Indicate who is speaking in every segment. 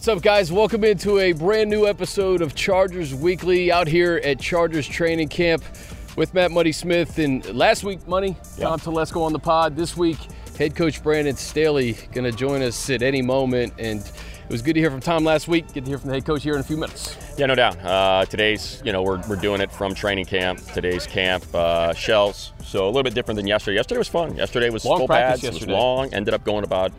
Speaker 1: What's up, guys? Welcome into a brand new episode of Chargers Weekly out here at Chargers Training Camp with Matt Muddy Smith. And last week, Money, Tom Telesco on the pod. This week, head coach Brandon Staley going to join us at any moment. And it was good to hear from Tom last week. Get to hear from the head coach here in a few minutes.
Speaker 2: Yeah, no doubt. Uh, today's, you know, we're, we're doing it from training camp. Today's camp, uh, shells. So a little bit different than yesterday. Yesterday was fun. Yesterday was
Speaker 1: Long
Speaker 2: full
Speaker 1: practice
Speaker 2: pads.
Speaker 1: yesterday.
Speaker 2: It was long. Ended up going about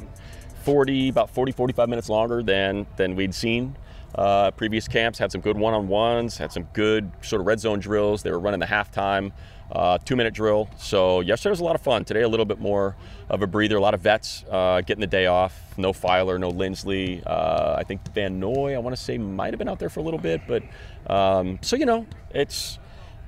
Speaker 2: 40, about 40, 45 minutes longer than than we'd seen. Uh, previous camps had some good one-on-ones, had some good sort of red zone drills. They were running the halftime uh, two-minute drill. So yesterday was a lot of fun. Today a little bit more of a breather. A lot of vets uh, getting the day off. No Feiler, no Linsley. Uh, I think Van Noy, I want to say, might have been out there for a little bit. But um, so you know, it's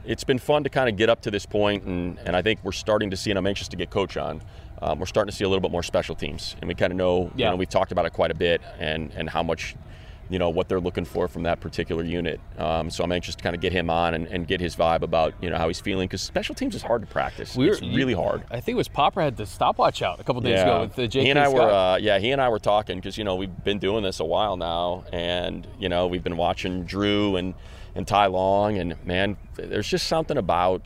Speaker 2: it's been fun to kind of get up to this point, and, and I think we're starting to see, and I'm anxious to get coach on. Um, we're starting to see a little bit more special teams, and we kind of know,
Speaker 1: Yeah.
Speaker 2: you know, we've talked about it quite a bit, and and how much, you know, what they're looking for from that particular unit. Um, so I'm anxious to kind of get him on and, and get his vibe about, you know, how he's feeling, because special teams is hard to practice.
Speaker 1: We were-
Speaker 2: it's really hard.
Speaker 1: I think it was Popper had the stopwatch out a couple days ago with the J.K.
Speaker 2: he and I
Speaker 1: Scott.
Speaker 2: were, uh, yeah, he and I were talking because you know we've been doing this a while now, and you know we've been watching Drew and and Ty Long, and man, there's just something about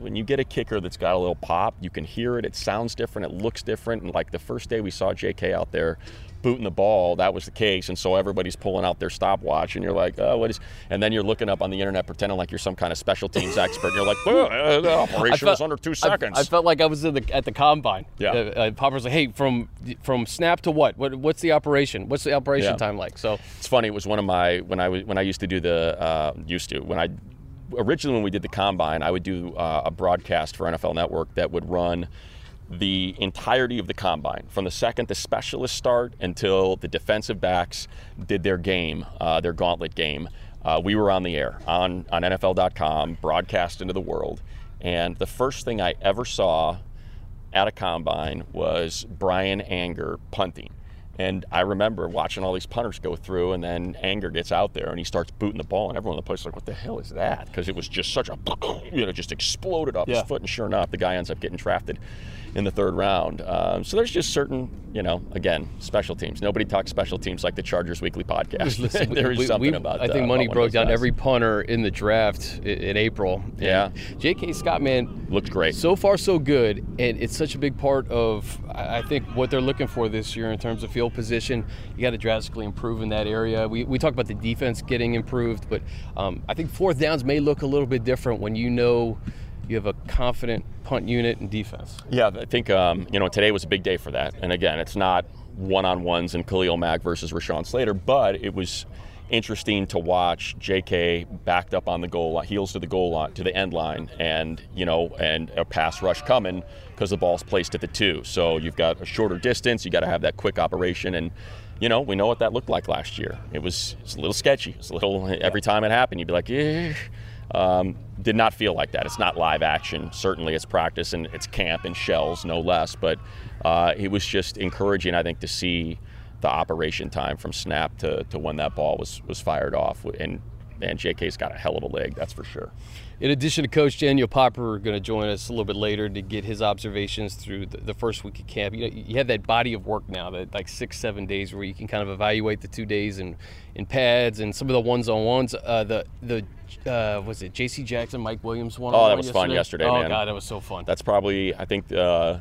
Speaker 2: when you get a kicker that's got a little pop, you can hear it. It sounds different. It looks different. And like the first day we saw J.K. out there booting the ball, that was the case. And so everybody's pulling out their stopwatch, and you're like, oh, what is? And then you're looking up on the internet pretending like you're some kind of special teams expert. And you're like, well, uh, the operation
Speaker 1: felt-
Speaker 2: was under two
Speaker 1: I-
Speaker 2: seconds.
Speaker 1: I, felt like I was in the, at the combine.
Speaker 2: Yeah.
Speaker 1: Uh, uh, Popper's like, hey, from from snap to what? What what's the operation? What's the operation
Speaker 2: Yeah.
Speaker 1: time like? So
Speaker 2: It's funny. It was one of my when I was when I used to do the uh, used to when I originally when we did the combine, I would do uh, a broadcast for NFL Network that would run the entirety of the combine from the second the specialists start until the defensive backs did their game, uh, their gauntlet game. Uh, we were on the air on on NFL.com, broadcast into the world, and the first thing I ever saw at a combine was Bryan Anger punting. And I remember watching all these punters go through, and then Anger gets out there and he starts booting the ball, and everyone in the place is like, "What the hell is that?" Because it was just such a, you know, just exploded off
Speaker 1: Yeah.
Speaker 2: his foot, and sure enough, the guy ends up getting drafted in the third round. Um, so there's just certain, you know, again, special teams. Nobody talks special teams like the Chargers Weekly podcast.
Speaker 1: Listen,
Speaker 2: there is
Speaker 1: we-
Speaker 2: something
Speaker 1: we-
Speaker 2: about.
Speaker 1: I think
Speaker 2: uh,
Speaker 1: Money
Speaker 2: about one of
Speaker 1: broke down
Speaker 2: guys.
Speaker 1: every punter in the draft i- in, April.
Speaker 2: Yeah.
Speaker 1: J.K. Scott, man,
Speaker 2: Looks great.
Speaker 1: so far so good, and it's such a big part of I I think what they're looking for this year in terms of field position. You got to drastically improve in that area. We, we talk about the defense getting improved, but um, I think fourth downs may look a little bit different when you know you have a confident punt unit and defense.
Speaker 2: Yeah, I think um, you know today was a big day for that. And again, it's not one-on-ones and Khalil Mack versus Rashawn Slater, but it was interesting to watch J.K. backed up on the goal line, heels to the goal line, to the end line, and you know, and a pass rush coming because the ball's placed at the two. So you've got a shorter distance. You got to have that quick operation and. You know, we know what that looked like last year. It was, it's a little sketchy. It's a little every time it happened, you'd be like, "Eh." Um, did not feel like that. It's not live action. Certainly, it's practice and it's camp and shells, no less. But uh, it was just encouraging, I think, to see the operation time from snap to, to when that ball was was fired off. And man, JK's got a hell of a leg, that's for sure.
Speaker 1: In addition to Coach Daniel Popper, going to join us a little bit later to get his observations through the, the first week of camp. You, know, you have that body of work now, that like six, seven days where you can kind of evaluate the two days in, in pads and some of the ones on ones. Uh, the the uh, was it J.C. Jackson, Mike Williams one?
Speaker 2: Oh, that was fun yesterday,
Speaker 1: Oh
Speaker 2: man.
Speaker 1: God, that was so fun.
Speaker 2: That's probably, I think, uh,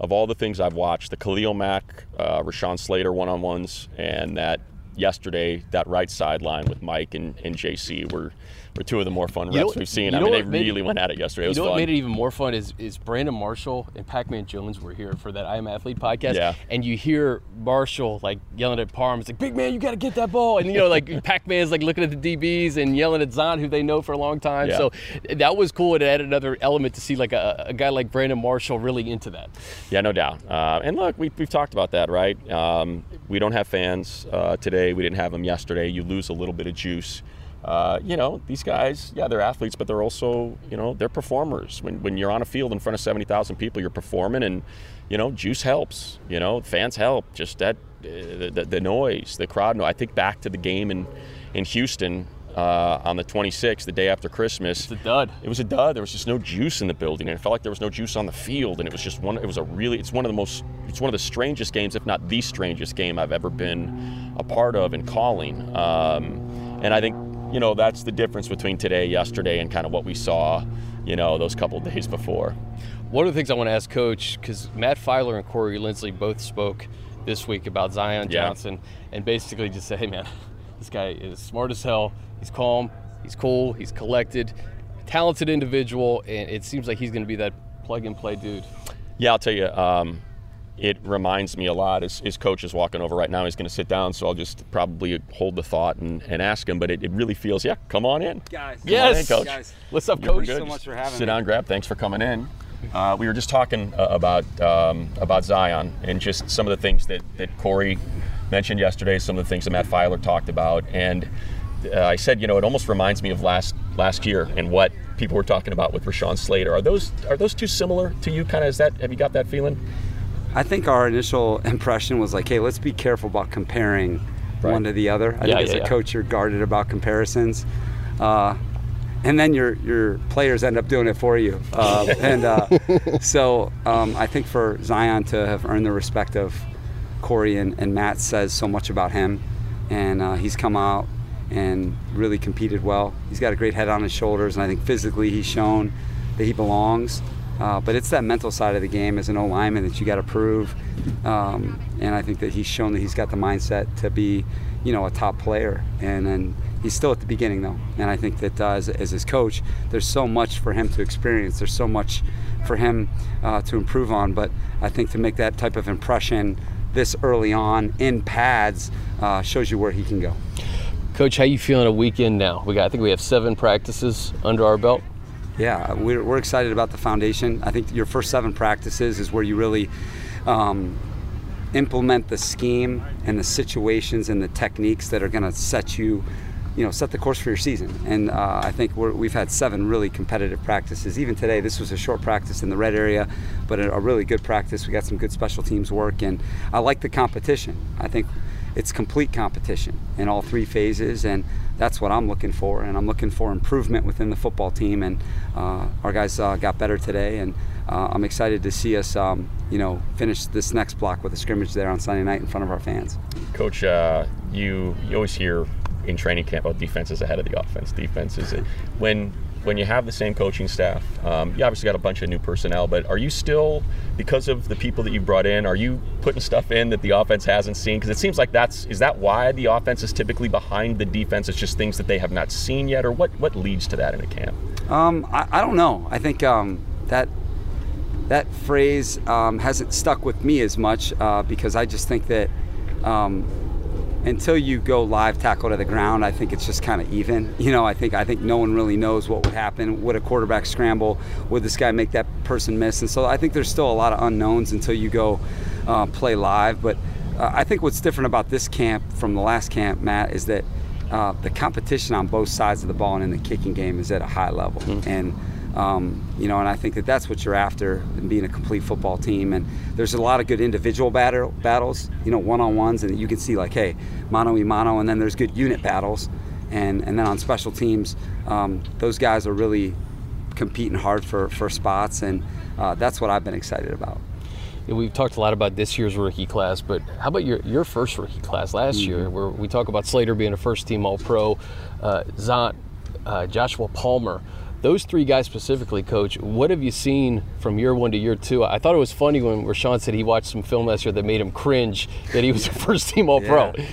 Speaker 2: of all the things I've watched, the Khalil Mack, uh, Rashawn Slater one on ones, and that yesterday, that right sideline with Mike and, and JC were, were two of the more fun
Speaker 1: You know-
Speaker 2: reps we've seen. I mean, they really went at it yesterday. It
Speaker 1: You
Speaker 2: was
Speaker 1: know
Speaker 2: fun.
Speaker 1: what made it even more fun is is Brandon Marshall and Pac-Man Jones were here for that I Am Athlete podcast.
Speaker 2: Yeah.
Speaker 1: And you hear Marshall like yelling at Parm, it's like, big man, you gotta get that ball. And you know, like Pac-Man's like looking at the DBs and yelling at Zahn, who they know for a long time.
Speaker 2: Yeah.
Speaker 1: So that was cool. It added another element to see like a, a guy like Brandon Marshall really into that.
Speaker 2: Yeah, no doubt. Uh, and look, we, we've talked about that, right? Um, we don't have fans uh, today. We didn't have them yesterday. You lose a little bit of juice. Uh, you know, these guys, yeah, they're athletes, but they're also, you know, they're performers. When, when you're on a field in front of 70,000 people, you're performing, and, you know, juice helps. You know, fans help. Just that, uh, the, the noise, the crowd noise. I think back to the game in, in Houston uh, on the 26th, the day after Christmas.
Speaker 1: It's a dud.
Speaker 2: It was a dud. There was just no juice in the building, and it felt like there was no juice on the field. And it was just one. It was a really. It's one of the most. It's one of the strangest games, if not the strangest game I've ever been a part of in calling. Um, and I think you know that's the difference between today, yesterday, and kind of what we saw, you know, those couple days before.
Speaker 1: One of the things I want to ask Coach, because Matt Feiler and Corey Linsley both spoke this week about Zion
Speaker 2: Yeah.
Speaker 1: Johnson, and basically just said, "Hey, man, this guy is smart as hell. He's calm. He's cool. He's collected, talented individual, and it seems like he's going to be that plug and play dude."
Speaker 2: Yeah, I'll tell you. Um, it reminds me a lot. His, his coach is walking over right now. He's going to sit down, so I'll just probably hold the thought and, and ask him. But it, it really feels, yeah, come on in.
Speaker 3: Guys,
Speaker 1: Yes,
Speaker 2: Coach.
Speaker 3: Guys,
Speaker 1: What's up,
Speaker 2: You're
Speaker 1: Coach?
Speaker 3: so much for having
Speaker 2: Sit
Speaker 3: me.
Speaker 2: down, grab. Thanks for coming in. Uh, we were just talking uh, about um, about Zion and just some of the things that, that Corey mentioned yesterday, some of the things that Matt Feiler talked about, and uh, I said, you know, it almost reminds me of last last year and what people were talking about with Rashawn Slater. Are those are those two similar to you? Kind of, is that have you got that feeling?
Speaker 3: I think our initial impression was like, hey, let's be careful about comparing
Speaker 2: Right.
Speaker 3: one to the other. I
Speaker 1: Yeah,
Speaker 3: think as
Speaker 1: yeah,
Speaker 3: a coach, you're guarded about comparisons. Uh, and then your your players end up doing it for you. Uh, and uh, so um, I think for Zion to have earned the respect of Corey and, and Matt says so much about him. And uh, he's come out and really competed well. He's got a great head on his shoulders, and I think physically he's shown that he belongs. Uh, but it's that mental side of the game as an O lineman that you got to prove. Um, and I think that he's shown that he's got the mindset to be, you know, a top player. And then he's still at the beginning though. And I think that uh, as, as his coach, there's so much for him to experience. There's so much for him uh, to improve on. But I think to make that type of impression this early on in pads uh, shows you where he can go.
Speaker 1: Coach, how you feeling a weekend now? We got, I think we have seven practices under our belt.
Speaker 3: Yeah, we're, we're excited about the foundation. I think your first seven practices is where you really um, implement the scheme and the situations and the techniques that are going to set you, you know, set the course for your season. And uh, I think we're, we've had seven really competitive practices. Even today, this was a short practice in the red area, but a, a really good practice. We got some good special teams work, and I like the competition. I think it's complete competition in all three phases, and that's what I'm looking for. And I'm looking for improvement within the football team. And uh, our guys uh, got better today, and uh, I'm excited to see us, um, you know, finish this next block with a scrimmage there on Sunday night in front of our fans.
Speaker 2: Coach, uh, you you always hear in training camp about defense is ahead of the offense. Defense is when when you have the same coaching staff. Um, you obviously got a bunch of new personnel, but are you still because of the people that you brought in? Are you putting stuff in that the offense hasn't seen? Because it seems like that's is that why the offense is typically behind the defense? It's just things that they have not seen yet, or what what leads to that in a camp?
Speaker 3: Um, I, I don't know. I think um, that that phrase um, hasn't stuck with me as much uh, because I just think that um, until you go live tackle to the ground, I think it's just kind of even. You know, I think I think no one really knows what would happen. Would a quarterback scramble? Would this guy make that person miss? And so I think there's still a lot of unknowns until you go uh, play live. But uh, I think what's different about this camp from the last camp, Matt, is that uh, the competition on both sides of the ball and in the kicking game is at a high level. And um, you know, and I think that that's what you're after in being a complete football team. And there's a lot of good individual battle, battles, you know, one-on-ones, and you can see like, hey, mano y mano, and then there's good unit battles, and and then on special teams, um, those guys are really competing hard for for spots, and uh, that's what I've been excited about.
Speaker 1: Yeah, We've talked a lot about this year's rookie class, but how about your, your first rookie class last year, where we talk about Slater being a first team All Pro, uh, Zont, uh, Joshua Palmer. Those three guys specifically, Coach, what have you seen from year one to year two? I thought it was funny when Rashawn said he watched some film last year that made him cringe that he was a first team All Pro.
Speaker 3: Yeah.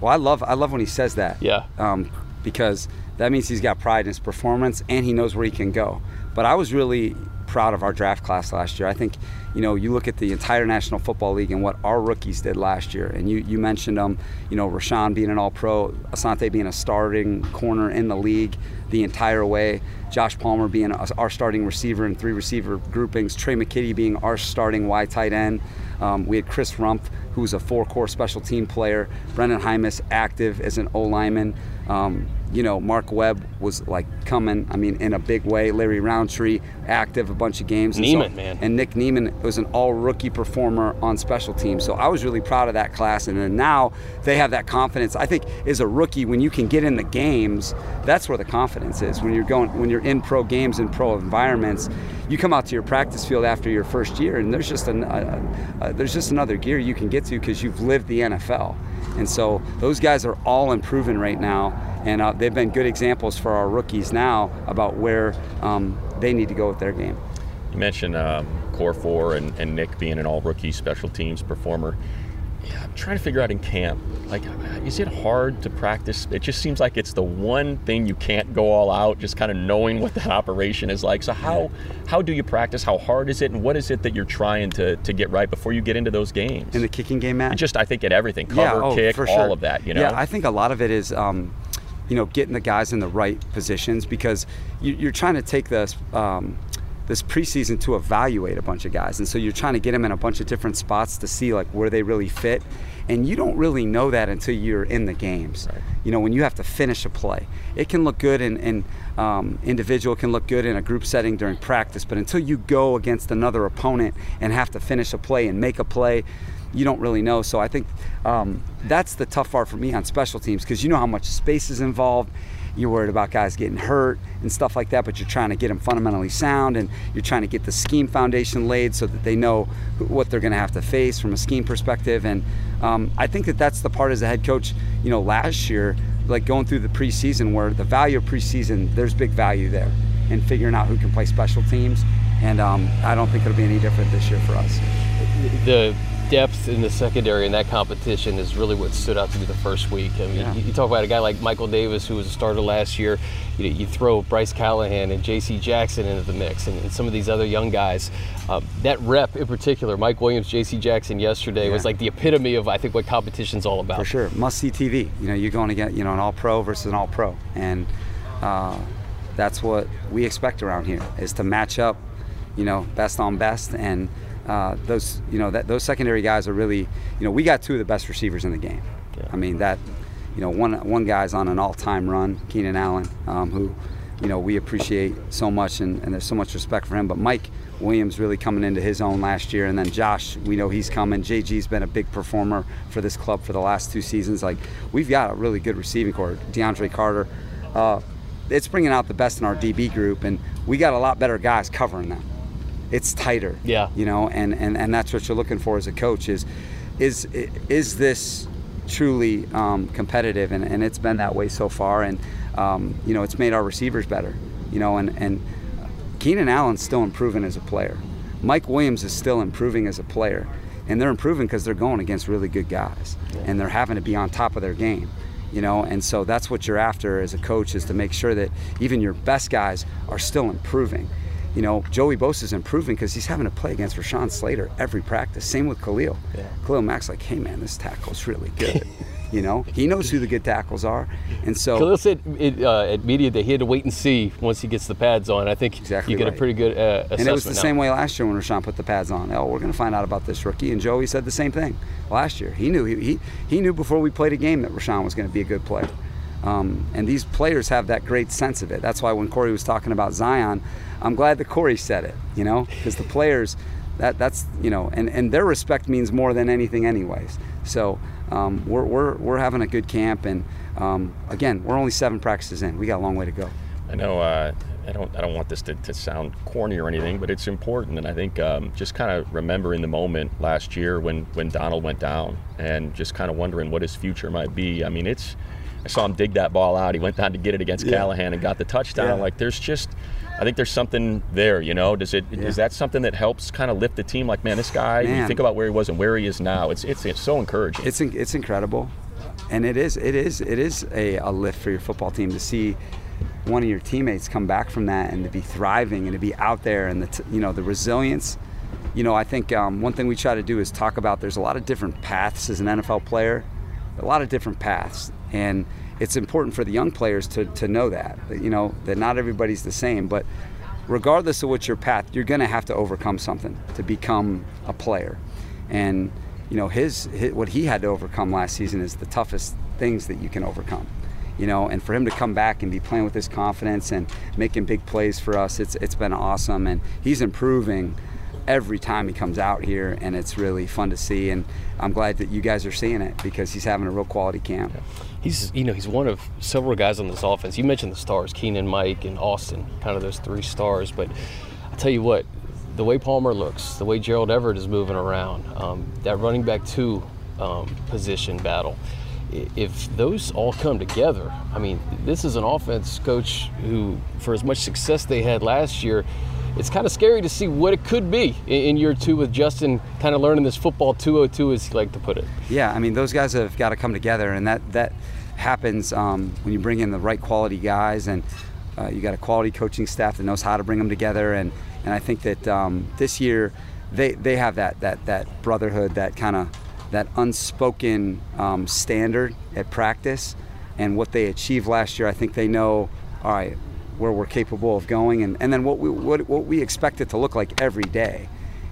Speaker 3: Well, I love I love when he says that.
Speaker 1: Yeah.
Speaker 3: Um, because that means he's got pride in his performance and he knows where he can go. But I was really proud of our draft class last year. I think, you know, you look at the entire National Football League and what our rookies did last year, and you, you mentioned them, you know, Rashawn being an all pro, Asante being a starting corner in the league the entire way, Josh Palmer being our starting receiver in three receiver groupings, Tre' McKitty being our starting wide tight end. Um, we had Chris Rumph, who's a four core special team player, Brenden Jaimes active as an O lineman. Um, you know, Mark Webb was like coming, I mean, in a big way. Larry Rountree, active a bunch of games.
Speaker 1: And Niemann, so, man.
Speaker 3: And Nick Niemann was an all rookie performer on special teams. So I was really proud of that class. And then now they have that confidence. I think as a rookie, when you can get in the games, that's where the confidence is. When you're going, when you're in pro games and pro environments, you come out to your practice field after your first year, and there's just an, there's just another gear you can get to because you've lived the NFL. And so those guys are all improving right now, and uh, they've been good examples for our rookies now about where um, they need to go with their game.
Speaker 2: You mentioned um, Core Four and, and Nick being an all rookie special teams performer. Yeah, I'm trying to figure out in camp, like, is it hard to practice? It just seems like it's the one thing you can't go all out, just kind of knowing what that operation is like. So how how do you practice? How hard is it, and what is it that you're trying to, to get right before you get into those games?
Speaker 3: In the kicking game, Matt.
Speaker 2: just I think at everything, cover,
Speaker 3: yeah, oh,
Speaker 2: kick,
Speaker 3: all
Speaker 2: sure. of that. You know.
Speaker 3: Yeah, I think a lot of it is. Um, you know, getting the guys in the right positions because you, are trying to take the um, this preseason to evaluate a bunch of guys. And so you're trying to get them in a bunch of different spots to see like where they really fit. And you don't really know that until you're in the games. Right. You know, when you have to finish a play, it can look good in, in um, individual, can look good in a group setting during practice. But until you go against another opponent and have to finish a play and make a play, you don't really know. So I think um, that's the tough part for me on special teams because you know how much space is involved you're worried about guys getting hurt and stuff like that, but you're trying to get them fundamentally sound and you're trying to get the scheme foundation laid so that they know what they're going to have to face from a scheme perspective. And um, I think that that's the part as a head coach, you know, last year, like going through the preseason where the value of preseason, there's big value there in figuring out who can play special teams. And um, I don't think it'll be any different this year for us.
Speaker 1: The depth in the secondary in that competition is really what stood out to me the first week. I mean, yeah. you, you, talk about a guy like Michael Davis, who was a starter last year. You, you throw Bryce Callahan and J.C. Jackson into the mix, and, and some of these other young guys. Uh, that rep in particular, Mike Williams, J.C. Jackson yesterday yeah. was like the epitome of I think what competition's all about.
Speaker 3: For sure, must see TV. You know, you're going to get you know an All Pro versus an All Pro, and uh, that's what we expect around here is to match up. You know, best on best and uh, those you know that those secondary guys are really you know we got two of the best receivers in the game. Yeah. I mean that you know one one guy's on an all-time run, Keenan Allen, um, who you know we appreciate so much and, and, there's so much respect for him. But Mike Williams really coming into his own last year, and then Josh, we know he's coming. JG's been a big performer for this club for the last two seasons. Like we've got a really good receiving corps. DeAndre Carter. Uh, it's bringing out the best in our DB group, and we got a lot better guys covering them it's tighter.
Speaker 1: Yeah.
Speaker 3: You know, and, and, and that's what you're looking for as a coach is is is this truly um, competitive and, and it's been that way so far and um, you know it's made our receivers better you know and, and Keenan Allen's still improving as a player Mike Williams is still improving as a player and they're improving because they're going against really good guys yeah. and they're having to be on top of their game you know and so that's what you're after as a coach is to make sure that even your best guys are still improving you know, Joey Bosa is improving because he's having to play against Rashawn Slater every practice. Same with Khalil. Yeah. Khalil Mack's like, hey man, this tackle's really good. you know, he knows who the good tackles are, and so
Speaker 1: Khalil said it, uh, at media that he had to wait and see once he gets the pads on. I think exactly you get right. a pretty good uh, assessment.
Speaker 3: And it was the
Speaker 1: now.
Speaker 3: same way last year when Rashawn put the pads on. Oh, we're going to find out about this rookie, and Joey said the same thing last year. He knew he he, he knew before we played a game that Rashawn was going to be a good player. Um, and these players have that great sense of it. That's why when Corey was talking about Zion, I'm glad that Corey said it, you know, because the players, that that's you know, and, and their respect means more than anything, anyways. So um, we're, we're we're having a good camp, and um, again, we're only seven practices in. We got a long way to go.
Speaker 2: I know. Uh, I don't. I don't want this to, to sound corny or anything, but it's important. And I think um, just kind of remembering the moment last year when when Donald went down, and just kind of wondering what his future might be. I mean, it's. I saw him dig that ball out. He went down to get it against yeah. Callahan and got the touchdown. Yeah. Like there's just I think there's something there, you know. Does it yeah. is that something that helps kind of lift the team? Like, man, this guy. Man. You think about where he was and where he is now. It's it's it's so encouraging.
Speaker 3: It's it's incredible, and it is it is it is a, a lift for your football team to see one of your teammates come back from that and to be thriving and to be out there and the t- you know the resilience. You know, I think um, one thing we try to do is talk about. There's a lot of different paths as an NFL player, a lot of different paths, and it's important for the young players to, to know that, you know, that not everybody's the same. But regardless of what your path, you're going to have to overcome something to become a player. And, you know, his, his, what he had to overcome last season is the toughest things that you can overcome. you know, and for him to come back and be playing with this confidence and making big plays for us, it's it's been awesome, and he's improving every time he comes out here, and it's really fun to see. And I'm glad that you guys are seeing it because he's having a real quality camp.
Speaker 1: He's you know he's one of several guys on this offense. You mentioned the stars, Keenan, Mike, and Austin, kind of those three stars. But I tell you what, the way Palmer looks, the way Gerald Everett is moving around, um, that running back two um, position battle if those all come together, I mean, this is an offense coach who, for as much success they had last year, it's kind of scary to see what it could be in year two with Justin kind of learning this football 202, as he like to put it.
Speaker 3: Yeah, I mean, those guys have got to come together, and that that happens um, when you bring in the right quality guys, and uh, you got a quality coaching staff that knows how to bring them together. And and I think that um, this year they they have that that that brotherhood, that kind of that unspoken um, standard at practice and what they achieved last year. I think they know, all right, where we're capable of going, and, and then what we what, what we expect it to look like every day.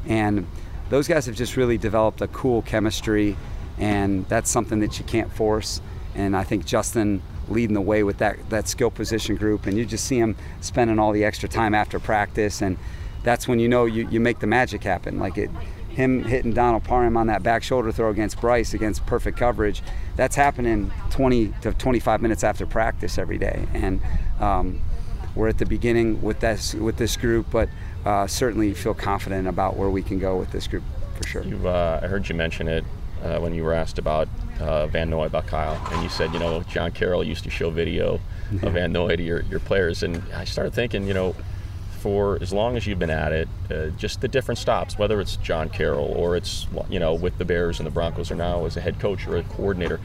Speaker 3: And those guys have just really developed a cool chemistry, and that's something that you can't force. And I think Justin leading the way with that that skill position group, and you just see him spending all the extra time after practice, and that's when you know you, you make the magic happen. Like it him hitting Donald Parham on that back shoulder throw against Bryce against perfect coverage, that's happening 20 to 25 minutes after practice every day. And um, we're at the beginning with this with this group, but uh, certainly feel confident about where we can go with this group for sure.
Speaker 2: Uh, I heard you mention it uh, when you were asked about uh, Van Noy about Kyle, and you said, you know, John Carroll used to show video of Van Noy to your, your players, and I started thinking, you know for as long as you've been at it, uh, just the different stops, whether it's John Carroll or it's you know with the Bears and the Broncos, or now as a head coach or a coordinator.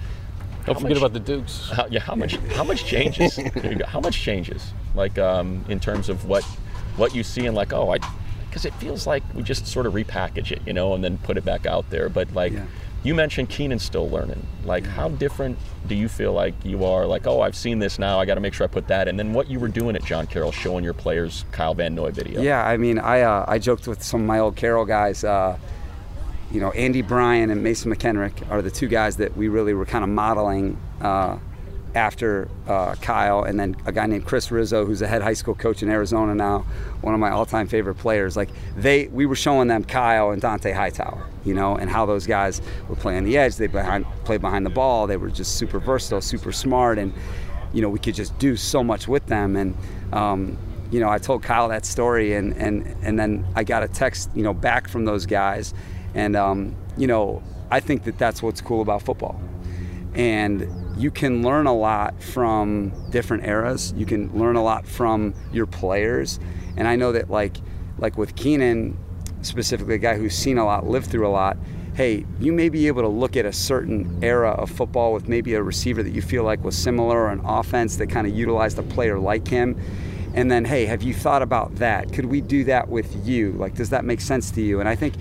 Speaker 1: Don't how forget much, about the Dukes.
Speaker 2: How, yeah, how much how much changes? how much changes? Like um, in terms of what what you see and like oh I because it feels like we just sort of repackage it, you know, and then put it back out there. But like. Yeah you mentioned Keenan's still learning. Like, how different do you feel like you are? Like, oh, I've seen this now. I got to make sure I put that. And then what you were doing at John Carroll, showing your players Kyle Van Noy video.
Speaker 3: Yeah, I mean, I uh, I joked with some of my old Carroll guys. Uh, you know, Andy Bryan and Mason McKenrick are the two guys that we really were kind of modeling. Uh, after uh, Kyle, and then a guy named Chris Rizzo, who's a head high school coach in Arizona now, one of my all-time favorite players. Like they, we were showing them Kyle and Dont'a Hightower, you know, and how those guys would play on the edge. They behind, play behind the ball. They were just super versatile, super smart, and you know we could just do so much with them. And um, you know, I told Kyle that story, and and and then I got a text, you know, back from those guys, and um, you know, I think that that's what's cool about football, and you can learn a lot from different eras. You can learn a lot from your players. And I know that like like with Keenan, specifically a guy who's seen a lot, lived through a lot, hey, you may be able to look at a certain era of football with maybe a receiver that you feel like was similar or an offense that kind of utilized a player like him. And then, hey, have you thought about that? Could we do that with you? Like, does that make sense to you? And I think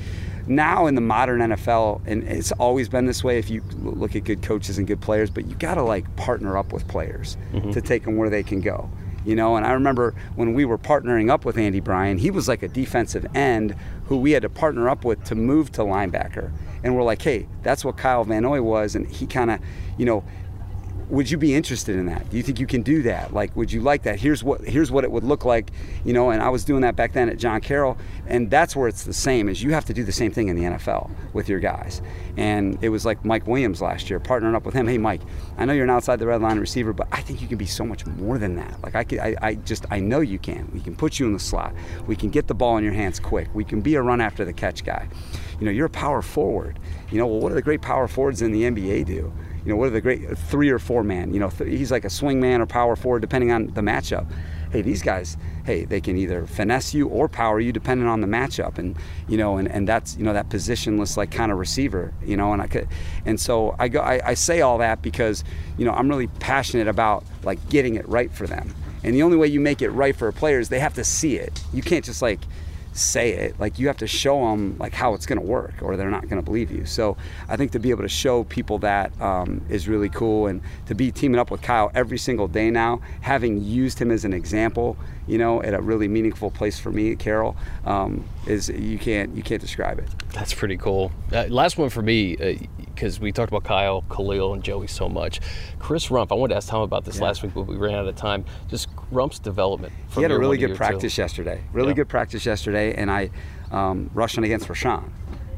Speaker 3: now in the modern NFL, and it's always been this way if you look at good coaches and good players, but you got to like partner up with players mm-hmm. to take them where they can go. You know, and I remember when we were partnering up with Andy Bryan, he was like a defensive end who we had to partner up with to move to linebacker. And we're like, hey, that's what Kyle Van Noy was. And he kind of, you know, would you be interested in that? Do you think you can do that? Like, would you like that? Here's what here's what it would look like, you know. And I was doing that back then at John Carroll, and that's where it's the same. Is you have to do the same thing in the NFL with your guys. And it was like Mike Williams last year, partnering up with him. Hey, Mike, I know you're an outside the red line receiver, but I think you can be so much more than that. Like I could, I, I just I know you can. We can put you in the slot. We can get the ball in your hands quick. We can be a run after the catch guy. You know, you're a power forward. You know, well, what do the great power forwards in the NBA do? You know, what are the great three or four man? You know, th- he's like a swing man or power forward depending on the matchup. Hey, these guys, hey, they can either finesse you or power you depending on the matchup, and you know, and, and that's you know that positionless like kind of receiver, you know, and I could, and so I go, I, I say all that because you know I'm really passionate about like getting it right for them, and the only way you make it right for a player is they have to see it. You can't just like say it. Like you have to show them like how it's going to work, or they're not going to believe you. So I think to be able to show people that um, is really cool, and to be teaming up with Kyle every single day now, having used him as an example, you know, at a really meaningful place for me, Carroll, um, is you can't you can't describe it.
Speaker 1: That's pretty cool. Uh, last one for me, because uh, we talked about Kyle, Khalil, and Joey so much. Chris Rumph, I wanted to ask Tom about this yeah. last week, but we ran out of time. Just Rumph's development.
Speaker 3: he had a really good practice two. yesterday. Really yeah. good practice yesterday, and I um, rushing against Rashawn.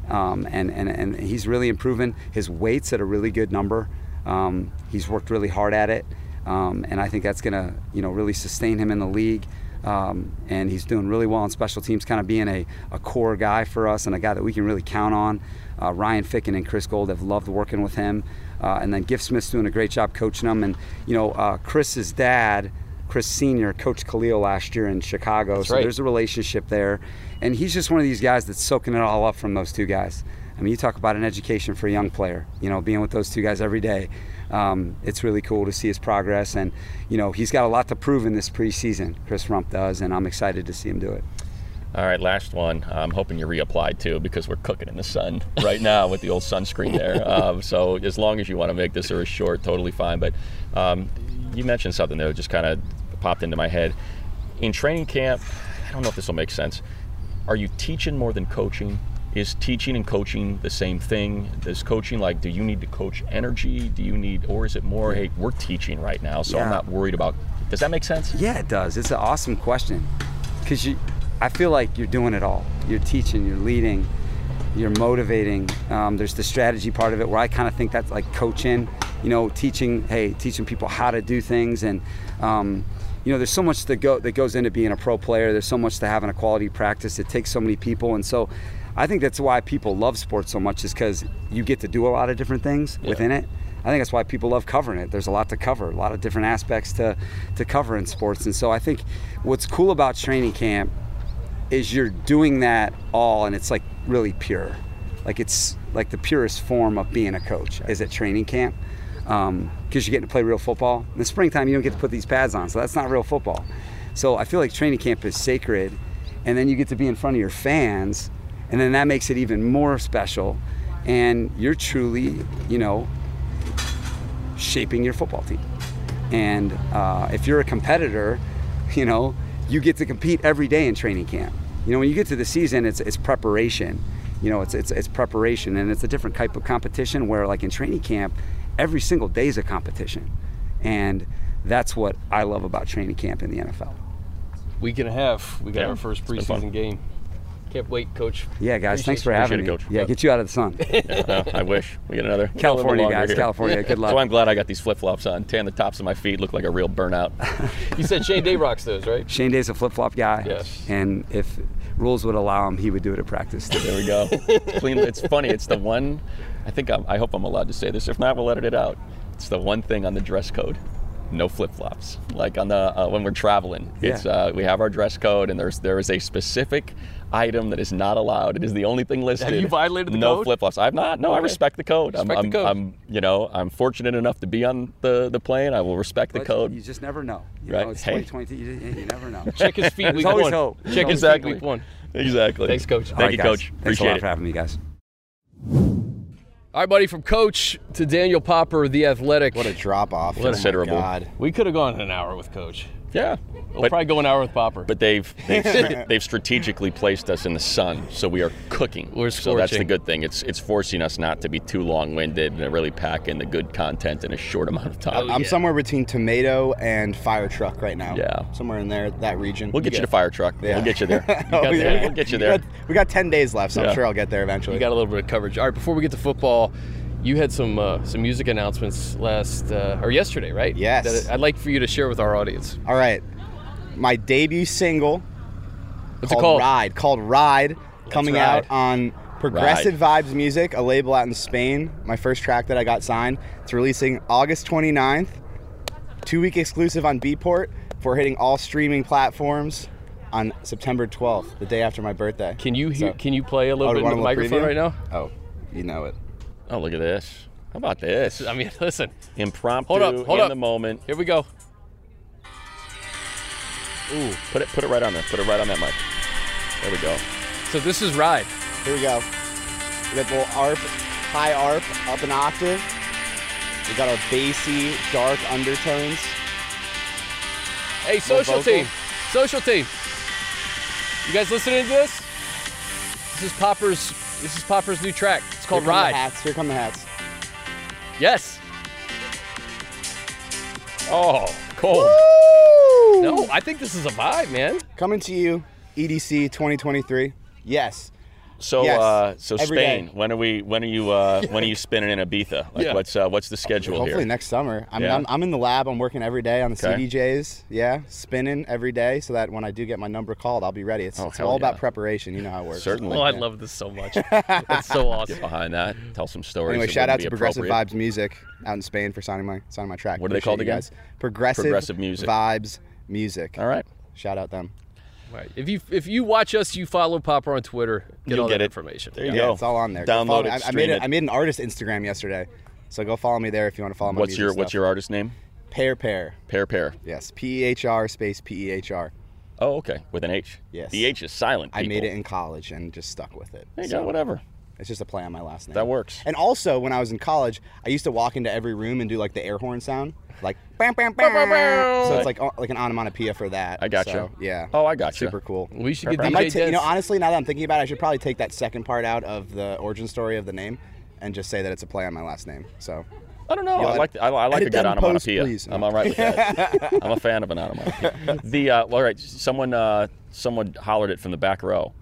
Speaker 3: Um, and, and, and he's really improving. His weight's at a really good number. Um, he's worked really hard at it, um, and I think that's going to you know really sustain him in the league. Um, and he's doing really well on special teams, kind of being a, a core guy for us and a guy that we can really count on. Uh, Ryan Ficken and Chris Gould have loved working with him. Uh, and then Giff Smith's doing a great job coaching them. And, you know, uh, Chris's dad, Chris Sr., coached Khalil last year in Chicago.
Speaker 1: That's
Speaker 3: so
Speaker 1: right.
Speaker 3: there's a relationship there. And he's just one of these guys that's soaking it all up from those two guys. I mean, you talk about an education for a young player, you know, being with those two guys every day um, it's really cool to see his progress. And, you know, he's got a lot to prove in this preseason, Chris Rumph does, and I'm excited to see him do it.
Speaker 2: All right, last one. I'm hoping you reapplied too because we're cooking in the sun right now with the old sunscreen there. Um, so as long as you want to make this or a short, totally fine. But um, you mentioned something that just kind of popped into my head. In training camp, I don't know if this will make sense. Are you teaching more than coaching? Is teaching and coaching the same thing? Is coaching like, do you need to coach energy? Do you need, or is it more, hey, we're teaching right now, so yeah. I'm not worried about? Does that make sense?
Speaker 3: Yeah, it does. It's an awesome question because you, I feel like you're doing it all. You're teaching, you're leading, you're motivating. Um, there's the strategy part of it where I kind of think that's like coaching, you know, teaching, hey, teaching people how to do things and. Um, you know, there's so much that go that goes into being a pro player. There's so much to having a quality practice. It takes so many people, and so I think that's why people love sports so much is because you get to do a lot of different things yeah. within it. I think that's why people love covering it. There's a lot to cover, a lot of different aspects to, to cover in sports. And so I think what's cool about training camp is you're doing that all and it's like really pure. Like it's like the purest form of being a coach is at training camp because um, you're getting to play real football. In the springtime, you don't get to put these pads on, so that's not real football. So I feel like training camp is sacred. And then you get to be in front of your fans and then that makes it even more special. And you're truly you know shaping your football team. And uh, if you're a competitor you know you get to compete every day in training camp. You know when you get to the season it's, it's preparation. You know it's, it's, it's preparation. And it's a different type of competition where like in training camp every single day is a competition. And that's what i love about training camp in the nfl
Speaker 1: week and a half. We got yeah, our first preseason game can't wait, Coach.
Speaker 3: Yeah, guys, Appreciate thanks for having me.
Speaker 2: Coach.
Speaker 3: Yeah, yeah, get you out of the sun.
Speaker 2: yeah, no, I wish we get another
Speaker 3: California guys. Here. California, good luck.
Speaker 2: so I'm glad I got these flip flops on. Tan the tops of my feet look like a real burnout.
Speaker 1: you said Shane Day rocks those, right?
Speaker 3: Shane Day's a flip flop guy.
Speaker 1: Yes.
Speaker 3: And if rules would allow him, he would do it at practice. Too.
Speaker 2: There we go. It's clean. It's funny. It's the one. I think I'm, I hope I'm allowed to say this. If not, we'll edit it out. It's the one thing on the dress code no flip flops. Like on the uh, when we're traveling,
Speaker 3: yeah.
Speaker 2: it's uh, we have our dress code, and there's there is a specific item that is not allowed. It is the only thing listed.
Speaker 1: Have you violated the
Speaker 2: no
Speaker 1: code?
Speaker 2: No flip flops. I've not. No, okay. I respect the code.
Speaker 1: Respect
Speaker 2: I'm,
Speaker 1: the code.
Speaker 2: I'm, you know, I'm fortunate enough to be on the, the plane. I will respect
Speaker 3: but
Speaker 2: the code.
Speaker 3: You just never know. You
Speaker 2: right.
Speaker 3: Know, it's
Speaker 2: hey.
Speaker 3: 2022. You, you, never know.
Speaker 1: Check his feet week
Speaker 3: always
Speaker 1: one.
Speaker 3: Hope.
Speaker 1: Check his
Speaker 2: exactly.
Speaker 1: feet week one.
Speaker 2: Exactly.
Speaker 1: Thanks, Coach.
Speaker 2: Thank
Speaker 3: right,
Speaker 2: you,
Speaker 3: guys.
Speaker 2: Coach.
Speaker 3: Thanks
Speaker 2: Appreciate
Speaker 3: a lot
Speaker 2: it.
Speaker 3: for having me, guys.
Speaker 1: All right, buddy, from coach to Daniel Popper, the athletic.
Speaker 4: What a drop off.
Speaker 2: Considerable.
Speaker 4: Oh God.
Speaker 1: We could have gone an hour with coach.
Speaker 2: Yeah.
Speaker 1: We'll but, probably go an hour with Popper.
Speaker 2: But they've they've, they've, strategically placed us in the sun, so we are cooking.
Speaker 1: We're
Speaker 2: so that's the good thing. It's it's forcing us not to be too long-winded and really pack in the good content in a short amount of time.
Speaker 4: Oh, I'm yeah. somewhere between tomato and fire truck right now.
Speaker 2: Yeah,
Speaker 4: somewhere in there, that region.
Speaker 2: We'll get you, you to fire truck. Yeah. We'll get you there.
Speaker 4: Oh, you oh, yeah.
Speaker 2: We'll get you there.
Speaker 4: We got, we got 10 days left, so yeah. I'm sure I'll get there eventually.
Speaker 1: You got a little bit of coverage. All right, before we get to football you had some uh, some music announcements last uh, or yesterday, right?
Speaker 4: Yes.
Speaker 1: That I'd like for you to share with our audience.
Speaker 4: All right, my debut single.
Speaker 1: What's
Speaker 4: called
Speaker 1: it called?
Speaker 4: Ride. Called Ride,
Speaker 1: Let's
Speaker 4: coming
Speaker 1: ride.
Speaker 4: out on Progressive Vibes Music, a label out in Spain. My first track that I got signed. It's releasing August 29th. Two week exclusive on Beatport for hitting all streaming platforms on September 12th, the day after my birthday.
Speaker 1: Can you hear,
Speaker 4: So-
Speaker 1: can you play a little
Speaker 4: Oh,
Speaker 1: bit in the
Speaker 4: want a little
Speaker 1: microphone
Speaker 4: preview?
Speaker 1: right now?
Speaker 4: Oh, you know it.
Speaker 2: Oh, look at this. How about this?
Speaker 1: I mean, listen.
Speaker 2: Impromptu
Speaker 1: Hold up, hold
Speaker 2: in
Speaker 1: up.
Speaker 2: the moment.
Speaker 1: Here we go.
Speaker 2: Ooh, put it put it right on there. Put it right on that mic. There we go.
Speaker 1: So this is ride.
Speaker 4: Here we go. We got the little arp, high arp, up an octave. We got our bassy, dark undertones.
Speaker 1: Hey, social team. Social team. You guys listening to this? This is Popper's. This is Popper's new track. It's called
Speaker 4: Here
Speaker 1: Ride.
Speaker 4: hats. Here come the hats.
Speaker 1: Yes.
Speaker 2: Oh, cold.
Speaker 1: No, I think this is a vibe, man.
Speaker 4: Coming to you, EDC 2023. Yes.
Speaker 2: So,
Speaker 4: Yes,
Speaker 2: uh, so
Speaker 4: every
Speaker 2: Spain.
Speaker 4: day.
Speaker 2: When are we? When are you? Uh, when are you spinning in Ibiza? Like,
Speaker 1: Yeah.
Speaker 2: what's uh, what's the schedule
Speaker 4: Hopefully
Speaker 2: here?
Speaker 4: next summer. I mean,
Speaker 2: Yeah.
Speaker 4: I'm, I'm in the lab. I'm working every day on the
Speaker 2: Okay.
Speaker 4: CDJs. Yeah, spinning every day so that when I do get my number called, I'll be ready. It's,
Speaker 2: Oh,
Speaker 4: it's all
Speaker 2: yeah.
Speaker 4: about preparation. You know how it works.
Speaker 2: Certainly.
Speaker 1: Oh, I love this so much. It's so awesome.
Speaker 2: Get Behind that, tell some stories.
Speaker 4: Anyway, shout out to Progressive. Vibes Music out in Spain for signing my signing my track.
Speaker 2: What are they
Speaker 4: Appreciate
Speaker 2: called again?
Speaker 4: guys. Progressive,
Speaker 2: Progressive Music.
Speaker 4: Vibes Music.
Speaker 2: All right.
Speaker 4: Shout out them.
Speaker 1: Right. If you if you watch us, you follow Popper on Twitter. Get
Speaker 2: You'll
Speaker 1: all
Speaker 2: get
Speaker 1: that
Speaker 2: it.
Speaker 1: information.
Speaker 2: There you
Speaker 4: Yeah,
Speaker 2: go.
Speaker 4: it's all on there. Go
Speaker 2: Download it.
Speaker 4: I, I made
Speaker 2: it.
Speaker 4: I made an artist Instagram yesterday, so go follow me there if you want to follow my
Speaker 2: What's
Speaker 4: music
Speaker 2: your
Speaker 4: stuff.
Speaker 2: What's your artist name?
Speaker 4: Pear Pear?
Speaker 2: Pear Pear.
Speaker 4: Yes, P E H R space P E H R.
Speaker 2: Oh, okay. With an H.
Speaker 4: Yes.
Speaker 2: The H is silent.
Speaker 4: I made it in college and just stuck with it.
Speaker 2: There you
Speaker 4: So,
Speaker 2: go. Whatever.
Speaker 4: It's just a play on my last name.
Speaker 2: That works.
Speaker 4: And also, when I was in college, I used to walk into every room and do like the air horn sound, like bam, bam, bam. Bam. So it's like uh, like an onomatopoeia for that.
Speaker 2: I got
Speaker 4: so,
Speaker 2: you.
Speaker 4: yeah.
Speaker 2: Oh, I got you.
Speaker 4: Super cool.
Speaker 1: We should get
Speaker 4: I
Speaker 1: DJ
Speaker 4: might ta- you know, honestly, now that I'm thinking about it, I should probably take that second part out of the origin story of the name and just say that it's a play on my last name. So
Speaker 2: I don't know.
Speaker 4: You'll
Speaker 2: I
Speaker 4: ed-
Speaker 2: like I, I like a good
Speaker 4: that in post,
Speaker 2: onomatopoeia. I'm all right with that. I'm a fan of an onomatopoeia. The uh, all right. Someone uh, someone hollered it from the back row.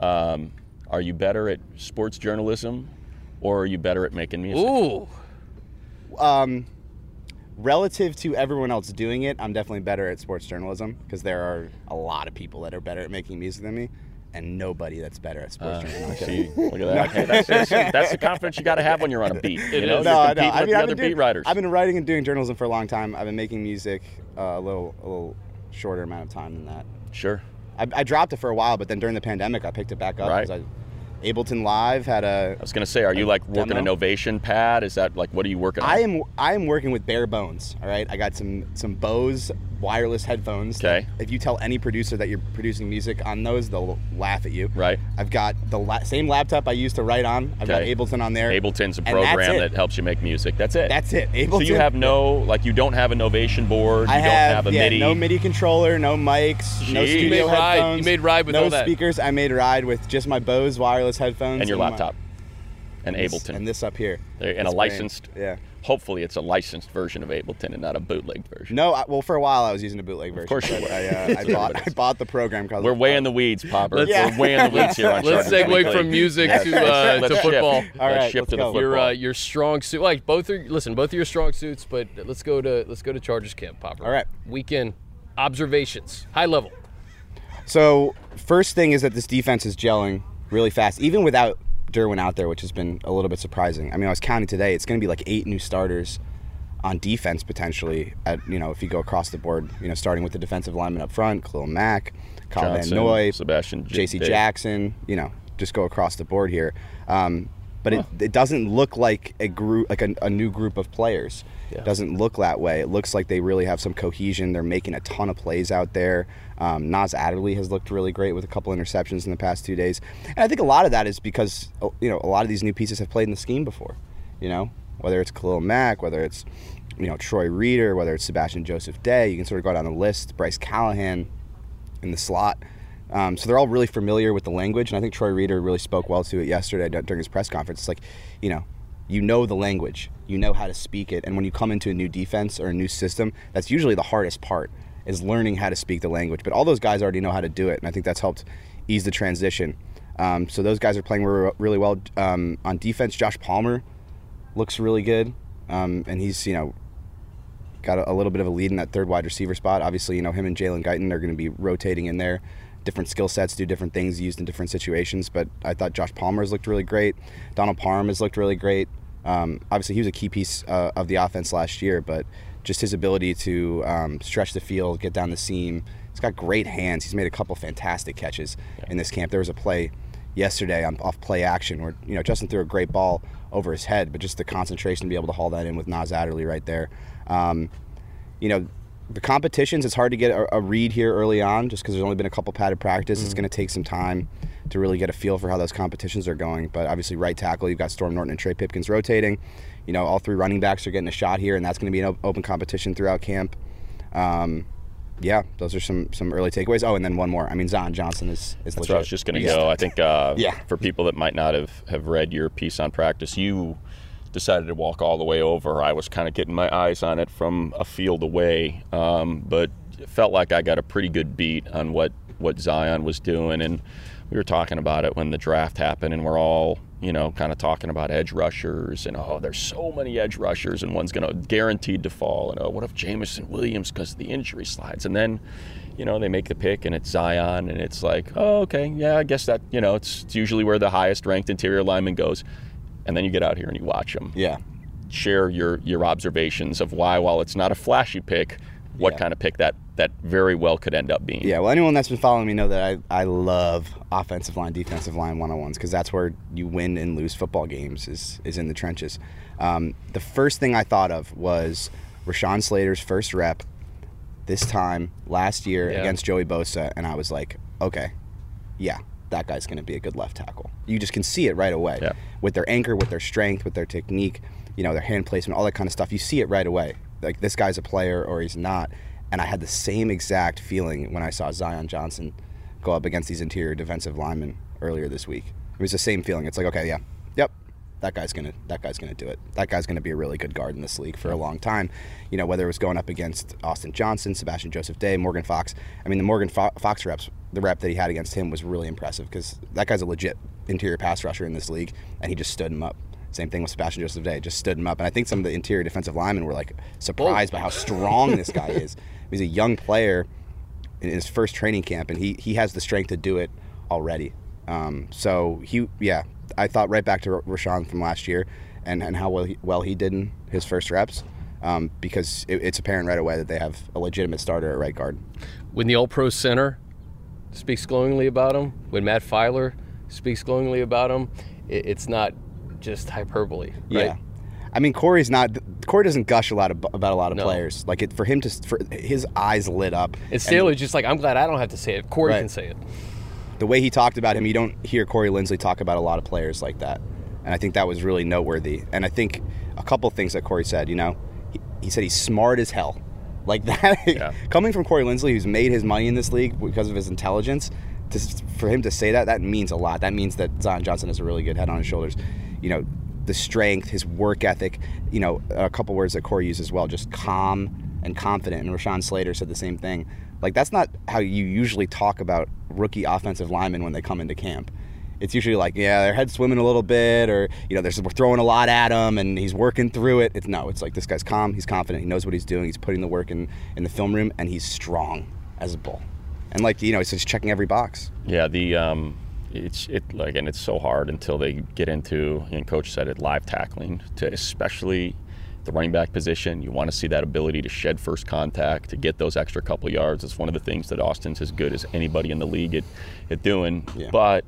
Speaker 2: Um, are you better at sports journalism, or are you better at making music?
Speaker 1: Ooh.
Speaker 4: um, relative to everyone else doing it, I'm definitely better at sports journalism because there are a lot of people that are better at making music than me, and nobody that's better at sports
Speaker 2: Uh,
Speaker 4: journalism.
Speaker 2: I
Speaker 4: I'm kidding.
Speaker 2: see. Look at that. Hey, that's, that's, that's the confidence you got to have when you're on a beat. You know,
Speaker 1: is.
Speaker 2: You're
Speaker 4: No, no. I
Speaker 2: with
Speaker 4: mean,
Speaker 2: the
Speaker 4: I've been, doing,
Speaker 2: beat.
Speaker 4: I've been writing and doing journalism for a long time. I've been making music uh, a little, a little shorter amount of time than that.
Speaker 2: sure.
Speaker 4: I, I dropped it for a while, but then during the pandemic, I picked it back up.
Speaker 2: Right.
Speaker 4: 'cause I, Ableton Live had a.
Speaker 2: I was gonna say, are you like working
Speaker 4: demo?
Speaker 2: a Novation pad? Is that like what are you working on?
Speaker 4: I am I am working with bare bones. All right, I got some some Bose wireless headphones.
Speaker 2: Okay.
Speaker 4: If you tell any producer that you're producing music on those, they'll laugh at you.
Speaker 2: Right.
Speaker 4: I've got the la- same laptop I used to write on. I've
Speaker 2: Okay.
Speaker 4: got Ableton on there.
Speaker 2: Ableton's a program that helps you make music. That's it.
Speaker 4: That's it. Ableton.
Speaker 2: so you have no like you don't have a Novation board. You
Speaker 4: I
Speaker 2: don't
Speaker 4: have,
Speaker 2: have a
Speaker 4: yeah,
Speaker 2: MIDI.
Speaker 4: no MIDI controller, no mics, no studio
Speaker 2: You
Speaker 1: made Ride-
Speaker 4: headphones.
Speaker 1: you made Ride with
Speaker 4: no
Speaker 1: all that.
Speaker 4: speakers. I made Ride with just my Bose wireless headphones
Speaker 2: and your
Speaker 4: my-
Speaker 2: laptop and Ableton
Speaker 4: and this up here.
Speaker 2: There- and a
Speaker 4: It's great.
Speaker 2: licensed.
Speaker 4: Yeah.
Speaker 2: Hopefully, it's a licensed version of Ableton and not a bootlegged version.
Speaker 4: No, I, well, for a while I was using a bootleg version.
Speaker 2: Of course you were.
Speaker 4: I, uh, I bought I bought the program because
Speaker 2: We're way in the weeds, Popper.
Speaker 1: Let's-
Speaker 2: We're way in the weeds here on
Speaker 1: Let's segue
Speaker 2: Weekly.
Speaker 1: from music
Speaker 2: Yes.
Speaker 1: to uh,
Speaker 2: Let's
Speaker 1: to
Speaker 2: shift.
Speaker 1: football.
Speaker 4: All
Speaker 2: Let's shift
Speaker 4: let's
Speaker 2: to the
Speaker 4: go.
Speaker 2: football.
Speaker 1: Your uh, your strong suit. Like both are listen, both of your strong suits. But let's go to let's go to Chargers camp, Popper.
Speaker 4: All right.
Speaker 1: Weekend observations, high level.
Speaker 4: So first thing is that this defense is gelling really fast, even without Derwin out there, which has been a little bit surprising. I mean, I was counting today; it's going to be like eight new starters on defense potentially. At you know, if you go across the board, you know, starting with the defensive lineman up front, Khalil Mack, Kyle Van Noy,
Speaker 2: Sebastian J-
Speaker 4: J.C. Jackson. You know, just go across the board here. Um, but it, it doesn't look like a group, like a, a new group of players.
Speaker 2: Yeah.
Speaker 4: It doesn't look that way. It looks like they really have some cohesion. They're making a ton of plays out there. Um, Nas Adderley has looked really great with a couple interceptions in the past two days, and I think a lot of that is because uh, you know a lot of these new pieces have played in the scheme before. You know, whether it's Khalil Mack, whether it's you know Troy Reeder, whether it's Sebastian Joseph Day, you can sort of go down the list. Bryce Callahan in the slot. Um, so they're all really familiar with the language, and I think Troy Reeder really spoke well to it yesterday during his press conference. It's like, you know, you know the language, you know how to speak it, and when you come into a new defense or a new system, that's usually the hardest part is learning how to speak the language. But all those guys already know how to do it, and I think that's helped ease the transition. Um, so those guys are playing re- really well um, on defense. Josh Palmer looks really good, um, and he's you know got a, a little bit of a lead in that third wide receiver spot. Obviously, you know him and Jalen Guyton are going to be rotating in there. Different skill sets do different things used in different situations. But I thought Josh Palmer has looked really great. Donald Parham has looked really great. Um, obviously, he was a key piece uh, of the offense last year, but just his ability to um, stretch the field, get down the seam. He's got great hands. He's made a couple fantastic catches in this camp. There was a play yesterday on off play action where you know Justin threw a great ball over his head, but just the concentration to be able to haul that in with Nas Adderley right there. Um, you know, the competitions, it's hard to get a, a read here early on just because there's only been a couple padded practice.
Speaker 1: Mm-hmm.
Speaker 4: It's going to take some time to really get a feel for how those competitions are going. But obviously, right tackle, you've got Storm Norton and Trey Pipkins rotating. You know, all three running backs are getting a shot here, and that's going to be an op- open competition throughout camp. Um, yeah, those are some some early takeaways. Oh, and then one more. I mean, Zion Johnson is is
Speaker 2: That's
Speaker 4: legit.
Speaker 2: where I was just going to go. I think uh,
Speaker 4: Yeah.
Speaker 2: for people that might not have, have read your piece on practice, you decided to walk all the way over. I was kind of getting my eyes on it from a field away, um, but it felt like I got a pretty good beat on what, what Zion was doing. And we were talking about it when the draft happened, and we're all, you know, kind of talking about edge rushers and, oh, there's so many edge rushers, and one's going to guaranteed to fall. And, oh, what if Jameson Williams because the injury slides? And then, you know, they make the pick and it's Zion, and it's like, oh, okay, yeah, I guess that, you know, it's, it's usually where the highest ranked interior lineman goes. And then you get out here and you watch them.
Speaker 4: Yeah.
Speaker 2: Share your your observations of why, while it's not a flashy pick, what
Speaker 4: Yeah.
Speaker 2: kind of pick that that very well could end up being.
Speaker 4: Yeah, well, anyone that's been following me know that I, I love offensive line, defensive line one on ones because that's where you win and lose football games is is in the trenches. Um, the first thing I thought of was Rashawn Slater's first rep this time last year
Speaker 1: Yeah.
Speaker 4: against Joey Bosa, and I was like, okay, yeah, that guy's going to be a good left tackle. You just can see it right away
Speaker 2: Yeah.
Speaker 4: with their anchor, with their strength, with their technique, you know, their hand placement, all that kind of stuff. You see it right away. Like this guy's a player or he's not. And I had the same exact feeling when I saw Zion Johnson go up against these interior defensive linemen earlier this week. It was the same feeling. It's like, okay, yeah, that guy's gonna that guy's gonna do it. That guy's gonna be a really good guard in this league for a long time. You know, whether it was going up against Austin Johnson, Sebastian Joseph Day, Morgan Fox. I mean, the Morgan Fo- Fox reps, the rep that he had against him was really impressive because that guy's a legit interior pass rusher in this league, and he just stood him up. Same thing with Sebastian Joseph Day, just stood him up. And I think some of the interior defensive linemen were like surprised by how strong this guy is. He's a young player in his first training camp, and he he has the strength to do it already. Um, so he, yeah, I thought right back to Rashawn from last year, and and how well he, well he did in his first reps, um, because it, it's apparent right away that they have a legitimate starter at right guard.
Speaker 1: When the All Pro Center speaks glowingly about him, when Matt Feiler speaks glowingly about him, it, it's not just hyperbole. Right?
Speaker 4: Yeah. I mean, Corey's not. Corey doesn't gush a lot of, about a lot of
Speaker 1: No.
Speaker 4: players. Like it for him to, for his eyes lit up.
Speaker 1: And Staley's just like, I'm glad I don't have to say it. Corey
Speaker 4: Right.
Speaker 1: can say it.
Speaker 4: The way he talked about him, you don't hear Corey Linsley talk about a lot of players like that. And I think that was really noteworthy. And I think a couple things that Corey said, you know, he, he said he's smart as hell. Like that,
Speaker 2: Yeah.
Speaker 4: coming from Corey Linsley, who's made his money in this league because of his intelligence, to, for him to say that, that means a lot. That means that Zion Johnson has a really good head on his shoulders. You know, the strength, his work ethic, you know, a couple words that Corey used as well, just calm and confident. And Rashawn Slater said the same thing. Like, that's not how you usually talk about rookie offensive linemen when they come into camp. It's usually like, yeah, their head's swimming a little bit, or, you know, we're throwing a lot at him and he's working through it. It's no, it's like this guy's calm, he's confident, he knows what he's doing, he's putting the work in, in the film room, and he's strong as a bull. And, like, you know, he's just checking every box.
Speaker 2: Yeah, the um, it's it like and it's so hard until they get into and coach said it live tackling to especially the running back position. You want to see that ability to shed first contact to get those extra couple yards. It's one of the things that Austin's as good as anybody in the league at, at doing.
Speaker 4: Yeah.
Speaker 2: But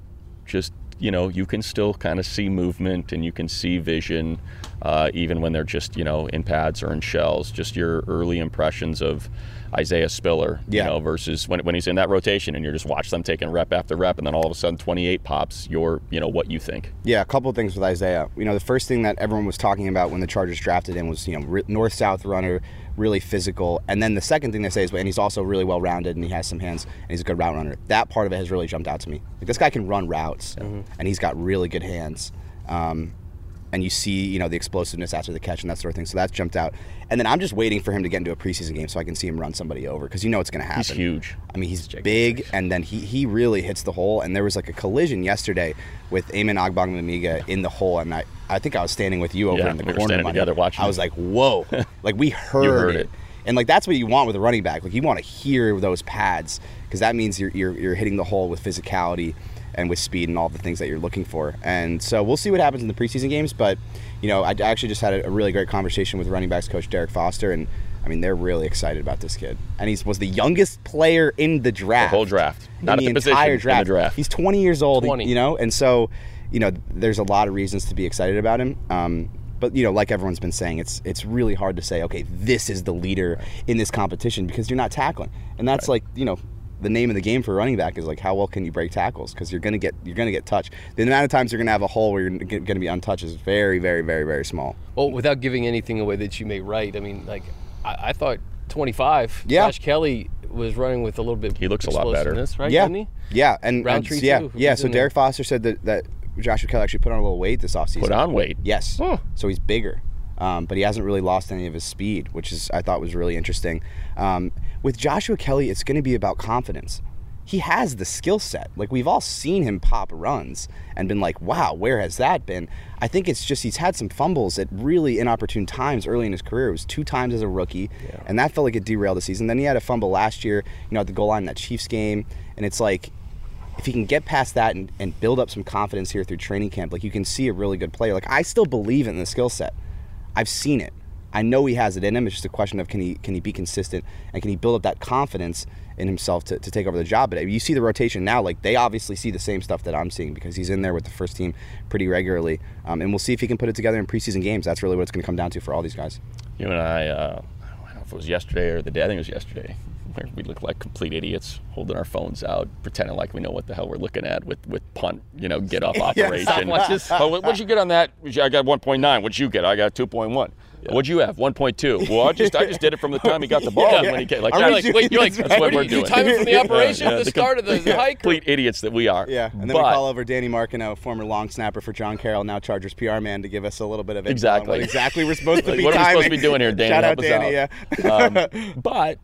Speaker 2: just you know you can still kind of see movement and you can see vision uh, even when they're just you know in pads or in shells. Just your early impressions of Isaiah Spiller,
Speaker 4: Yeah.
Speaker 2: you know, versus when, when he's in that rotation and you're just watch them taking rep after rep, and then all of a sudden 28 pops. You're, you know, what you think.
Speaker 4: Yeah, a couple of things with Isaiah. You know, the first thing that everyone was talking about when the Chargers drafted him was, you know, north-south runner, really physical. And then the second thing they say is, and he's also really well-rounded and he has some hands and he's a good route runner. That part of it has really jumped out to me. Like this guy can run routes and he's got really good hands. Um, and you see, you know, the explosiveness after the catch and that sort of thing. So that's jumped out. And then I'm just waiting for him to get into a preseason game so I can see him run somebody over because you know it's going to happen.
Speaker 2: He's huge.
Speaker 4: I mean, he's big, and then he, he really hits the hole. And there was like a collision yesterday with Amen Ogbongbemiga in the hole, and I, I think I was standing with you over
Speaker 2: Yeah,
Speaker 4: in the
Speaker 2: we
Speaker 4: corner.
Speaker 2: standing together watching
Speaker 4: I was like, whoa! like we heard,
Speaker 2: heard
Speaker 4: it.
Speaker 2: it.
Speaker 4: and like that's what you want with a running back. Like you want to hear those pads because that means you're, you're you're hitting the hole with physicality and with speed and all the things that you're looking for. And so we'll see what happens in the preseason games. But you know, I I actually just had a, a really great conversation with running backs coach Derrick Foster, and I mean they're really excited about this kid. And he was the youngest player in the draft, The
Speaker 2: whole draft.
Speaker 4: in
Speaker 2: Not
Speaker 4: the
Speaker 2: the position,
Speaker 4: entire
Speaker 2: in the
Speaker 4: draft.
Speaker 2: draft.
Speaker 4: He's 20 years old,
Speaker 1: 20.
Speaker 4: you know, and so you know there's a lot of reasons to be excited about him. Um, but you know, like everyone's been saying, it's it's really hard to say, okay, this is the leader in this competition because you're not tackling, and that's like you know the name of the game for running back is like how well can you break tackles because you're gonna get you're gonna get touched. The amount of times you're gonna have a hole where you're g- gonna be untouched is very very very very small.
Speaker 1: Well, without giving anything away that you may write, I mean, like I, I thought 25.
Speaker 4: Yeah.
Speaker 1: Josh Kelley was running with a little bit.
Speaker 2: He looks a lot better.
Speaker 1: explosiveness, right?
Speaker 4: yeah,
Speaker 1: Didn't he?
Speaker 4: yeah, and and-
Speaker 1: Rountree
Speaker 4: yeah,
Speaker 1: too,
Speaker 4: yeah.
Speaker 1: who's
Speaker 4: So
Speaker 1: in there.
Speaker 4: Derrick Foster said that that Joshua Kelley actually put on a little weight this offseason.
Speaker 2: Put on weight.
Speaker 4: Yes.
Speaker 1: Huh.
Speaker 4: So he's bigger, um, but he hasn't really lost any of his speed, which is I thought was really interesting. Um, with Joshua Kelley, it's going to be about confidence. He has the skill set. Like we've all seen him pop runs and been like, "Wow, where has that been?" I think it's just he's had some fumbles at really inopportune times early in his career. It was two times as a rookie, and that felt like it derailed the season. Then he had a fumble last year, you know, at the goal line in that Chiefs game, and it's like if he can get past that and, and build up some confidence here through training camp, like you can see a really good player. Like I still believe in the skill set. I've seen it. I know he has it in him. It's just a question of can he can he be consistent and can he build up that confidence in himself to, to take over the job. But you see the rotation now, like they obviously see the same stuff that I'm seeing because he's in there with the first team pretty regularly. Um, and we'll see if he can put it together in preseason games. That's really what it's going to come down to for all these guys.
Speaker 2: You and I, uh, I don't know if it was yesterday or the day, I think it was yesterday, where we look like complete idiots holding our phones out, pretending like we know what the hell we're looking at with, with punt, you know, get up operation.
Speaker 1: stopwatches.
Speaker 2: oh, what- what'd you get on that? I got 1.9. What'd you get? I got 2.1. What'd you have? 1.2. Well, I just I just did it from the time he got the ball
Speaker 4: Yeah.
Speaker 2: when he came. Like,
Speaker 4: Are
Speaker 1: You're like, wait, you're like,
Speaker 2: That's what
Speaker 1: what
Speaker 2: we're
Speaker 1: are you, you
Speaker 2: doing.
Speaker 1: time it from the operation at the
Speaker 2: the
Speaker 1: start of the, the hike?
Speaker 2: complete idiots that we are.
Speaker 4: Yeah, and then
Speaker 2: but,
Speaker 4: we call over Danny Marcano, former long snapper for John Carroll, now Chargers PR man, to give us a little bit of info on
Speaker 2: Exactly.
Speaker 4: what exactly we're supposed to
Speaker 2: Like,
Speaker 4: be.
Speaker 2: what are we supposed to be doing here, Danny?
Speaker 4: Shout
Speaker 2: Help
Speaker 4: out
Speaker 2: us
Speaker 4: Danny.
Speaker 2: out.
Speaker 4: Yeah.
Speaker 2: um, but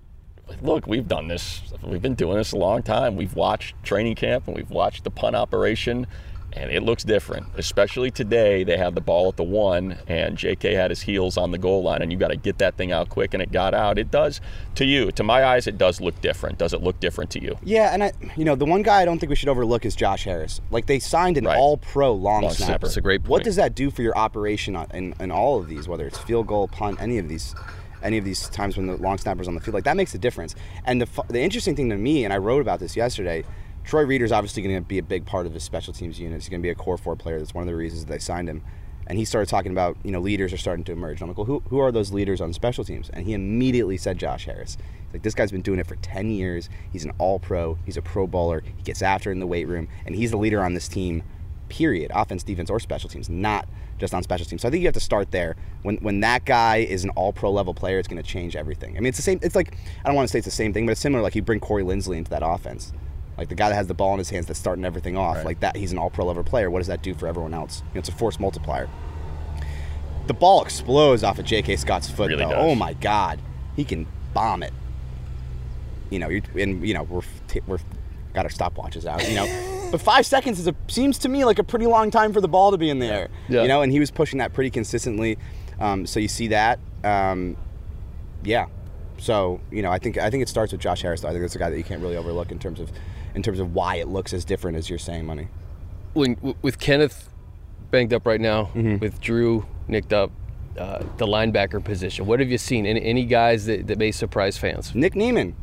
Speaker 2: look, we've done this. We've been doing this a long time. We've watched training camp and we've watched the punt operation, and it looks different. Especially today, they had the ball at the one, and J.K. had his heels on the goal line, and you got to get that thing out quick, and it got out. It does to you, to my eyes, it does look different. Does it look different to you?
Speaker 4: Yeah, and I, you know, the one guy I don't think we should overlook is Josh Harris. Like they signed an
Speaker 2: Right.
Speaker 4: All-Pro long,
Speaker 2: Long
Speaker 4: snapper.
Speaker 2: snapper.
Speaker 1: That's a great point.
Speaker 4: What does that do for your operation on, in, in all of these, whether it's field goal, punt, any of these, any of these times when the long snapper's on the field? Like that makes a difference. And the the interesting thing to me, and I wrote about this yesterday. Troy Reeder's obviously going to be a big part of the special teams unit. He's going to be a core four player. That's one of the reasons they signed him. And he started talking about, you know, leaders are starting to emerge. And I'm like, well, who, who are those leaders on special teams? And he immediately said Josh Harris. He's like, this guy's been doing it for 10 years. He's an all pro. He's a pro bowler. He gets after in the weight room. And he's the leader on this team, period. Offense, defense, or special teams, not just on special teams. So I think you have to start there. When when that guy is an all pro level player, it's going to change everything. I mean, it's the same. It's like, I don't want to say it's the same thing, but it's similar. Like you bring Corey Linsley into that offense. Like the guy that has the ball in his hands that's starting everything off, like that, he's an all pro level player. What does that do for everyone else? You know, it's a force multiplier. The ball explodes off of J.K. Scott's foot,
Speaker 2: Really
Speaker 4: though.
Speaker 2: does.
Speaker 4: Oh my God, he can bomb it. You know, you and you know we're we're got our stopwatches out. You know, but five seconds is a seems to me like a pretty long time for the ball to be in the air.
Speaker 1: Yeah.
Speaker 4: You know, and he was pushing that pretty consistently. Um, so you see that. Um, yeah. So you know, I think I think it starts with Josh Harris. Though. I think that's a guy that you can't really overlook in terms of in terms of why it looks as different as you're saying, money.
Speaker 1: when with Kenneth banged up right now,
Speaker 4: Mm-hmm.
Speaker 1: with Drue nicked up, uh, the linebacker position. What have you seen? Any, any guys that, that may surprise fans?
Speaker 4: Nick Niemann.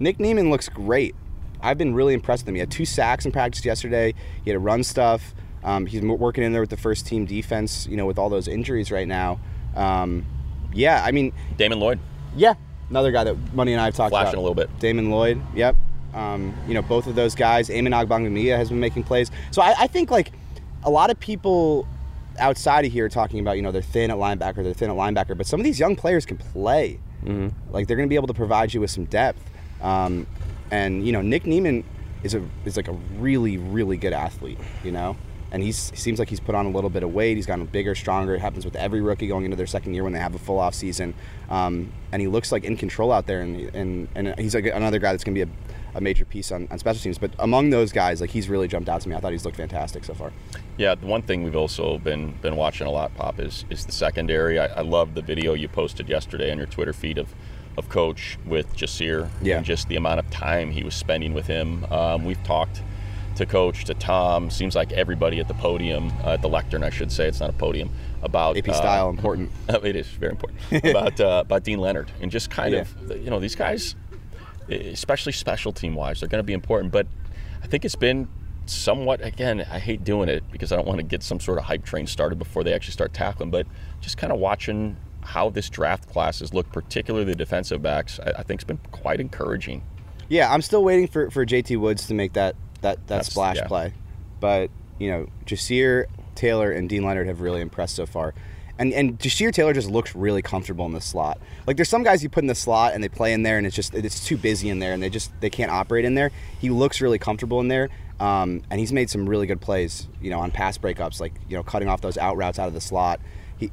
Speaker 4: Nick Niemann looks great. I've been really impressed with him. He had two sacks in practice yesterday. He had to run stuff. Um, he's working in there with the first team defense. You know, with all those injuries right now. Um, yeah, I mean,
Speaker 2: Damon Lloyd.
Speaker 4: yeah, another guy that Money and I have talked
Speaker 2: Flashing
Speaker 4: about.
Speaker 2: a little bit.
Speaker 4: Damon Lloyd. Yep. Um, you know, both of those guys. Amen Ogbongbemiga has been making plays. So I, I think like a lot of people outside of here talking about you know they're thin at linebacker, they're thin at linebacker, but some of these young players can play. Like they're going to be able to provide you with some depth. Um, and you know, Nick Niemann is a is like a really really good athlete. You know. And he seems like he's put on a little bit of weight. He's gotten bigger, stronger. It happens with every rookie going into their second year when they have a full off season. Um, and he looks like in control out there. And, and, and he's like another guy that's going to be a, a major piece on, on special teams. But among those guys, like he's really jumped out to me. I thought he's looked fantastic so far.
Speaker 2: Yeah, the one thing we've also been been watching a lot, Pop, is is the secondary. I, I love the video you posted yesterday on your Twitter feed of of Coach with Jasir
Speaker 4: Yeah.
Speaker 2: and just the amount of time he was spending with him. Um, we've talked to Coach, to Tom, seems like everybody at the podium, uh, at the lectern, I should say, it's not a podium, about
Speaker 4: AP
Speaker 2: uh,
Speaker 4: style important.
Speaker 2: it is very important about uh, about Deane Leonard and just kind
Speaker 4: Yeah.
Speaker 2: of you know these guys, especially special team wise, they're going to be important. But I think it's been somewhat again i hate doing it because i don't want to get some sort of hype train started before they actually start tackling but just kind of watching how this draft class has looked particularly the defensive backs i, I think it's been quite encouraging
Speaker 4: Yeah, I'm still waiting for, for JT Woods to make that that, that
Speaker 2: That's-
Speaker 4: splash
Speaker 2: yeah.
Speaker 4: play. But, you know, Jasir, Taylor, and Deane Leonard have really impressed so far. And and Jasir Taylor just looks really comfortable in the slot. Like there's some guys you put in the slot and they play in there and it's just it's too busy in there and they just they can't operate in there. He looks really comfortable in there. Um, and he's made some really good plays, you know, on pass breakups, like you know, cutting off those out routes out of the slot.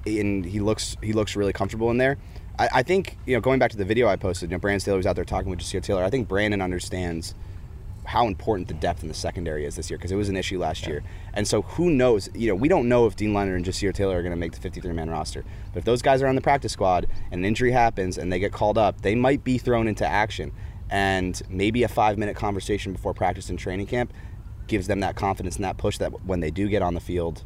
Speaker 4: He and he looks he looks really comfortable in there. I, I think you know, going back to the video I posted, you know, Brandon Staley was out there talking with Jasir Taylor. I think Brandon understands how important the depth in the secondary is this year because it was an issue last year. And so who knows? You know, we don't know if Deane Leonard and Jasir Taylor are going to make the 53-man roster. But if those guys are on the practice squad and an injury happens and they get called up, they might be thrown into action. And maybe a five-minute conversation before practice and training camp gives them that confidence and that push that when they do get on the field,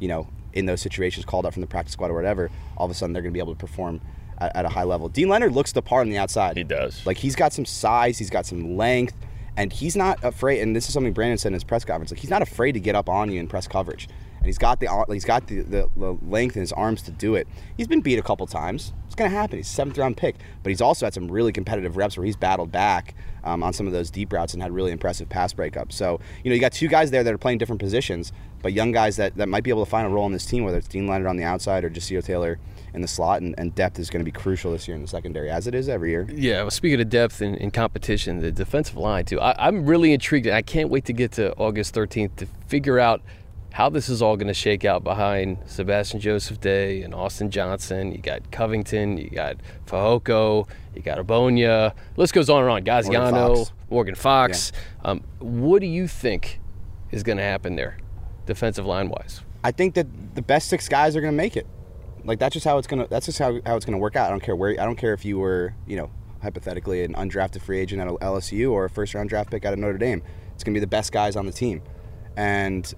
Speaker 4: you know, in those situations, called up from the practice squad or whatever, all of a sudden they're going to be able to perform at, at a high level. Deane Leonard looks the part on the outside.
Speaker 2: He does.
Speaker 4: Like he's got some size, he's got some length, and he's not afraid. And this is something Brandon said in his press conference. Like he's not afraid to get up on you in press coverage, and he's got the he's got the, the, the length in his arms to do it. He's been beat a couple times. It's gonna happen. He's seventh round pick, but he's also had some really competitive reps where he's battled back um, on some of those deep routes and had really impressive pass breakups. So you know you got two guys there that are playing different positions, but young guys that, that might be able to find a role in this team, whether it's Deane Leonard on the outside or Jasir Taylor in the slot, and, and depth is going to be crucial this year in the secondary, as it is every year.
Speaker 1: Yeah, well, speaking of depth and, and competition, the defensive line too. I, I'm really intrigued. I can't wait to get to August 13th to figure out how this is all going to shake out behind Sebastian Joseph Day and Austin Johnson. You got Covington, you got Fehoko, you got Ogbonnia. List goes on and on. Gaziano,
Speaker 4: Fox.
Speaker 1: Morgan Fox. Um, what do you think is going to happen there, defensive line wise?
Speaker 4: I think that the best six guys are going to make it. Like that's just how it's gonna. That's just how, how it's gonna work out. I don't care where. I don't care if you were, you know, hypothetically an undrafted free agent at LSU or a first round draft pick out of Notre Dame. It's gonna be the best guys on the team, and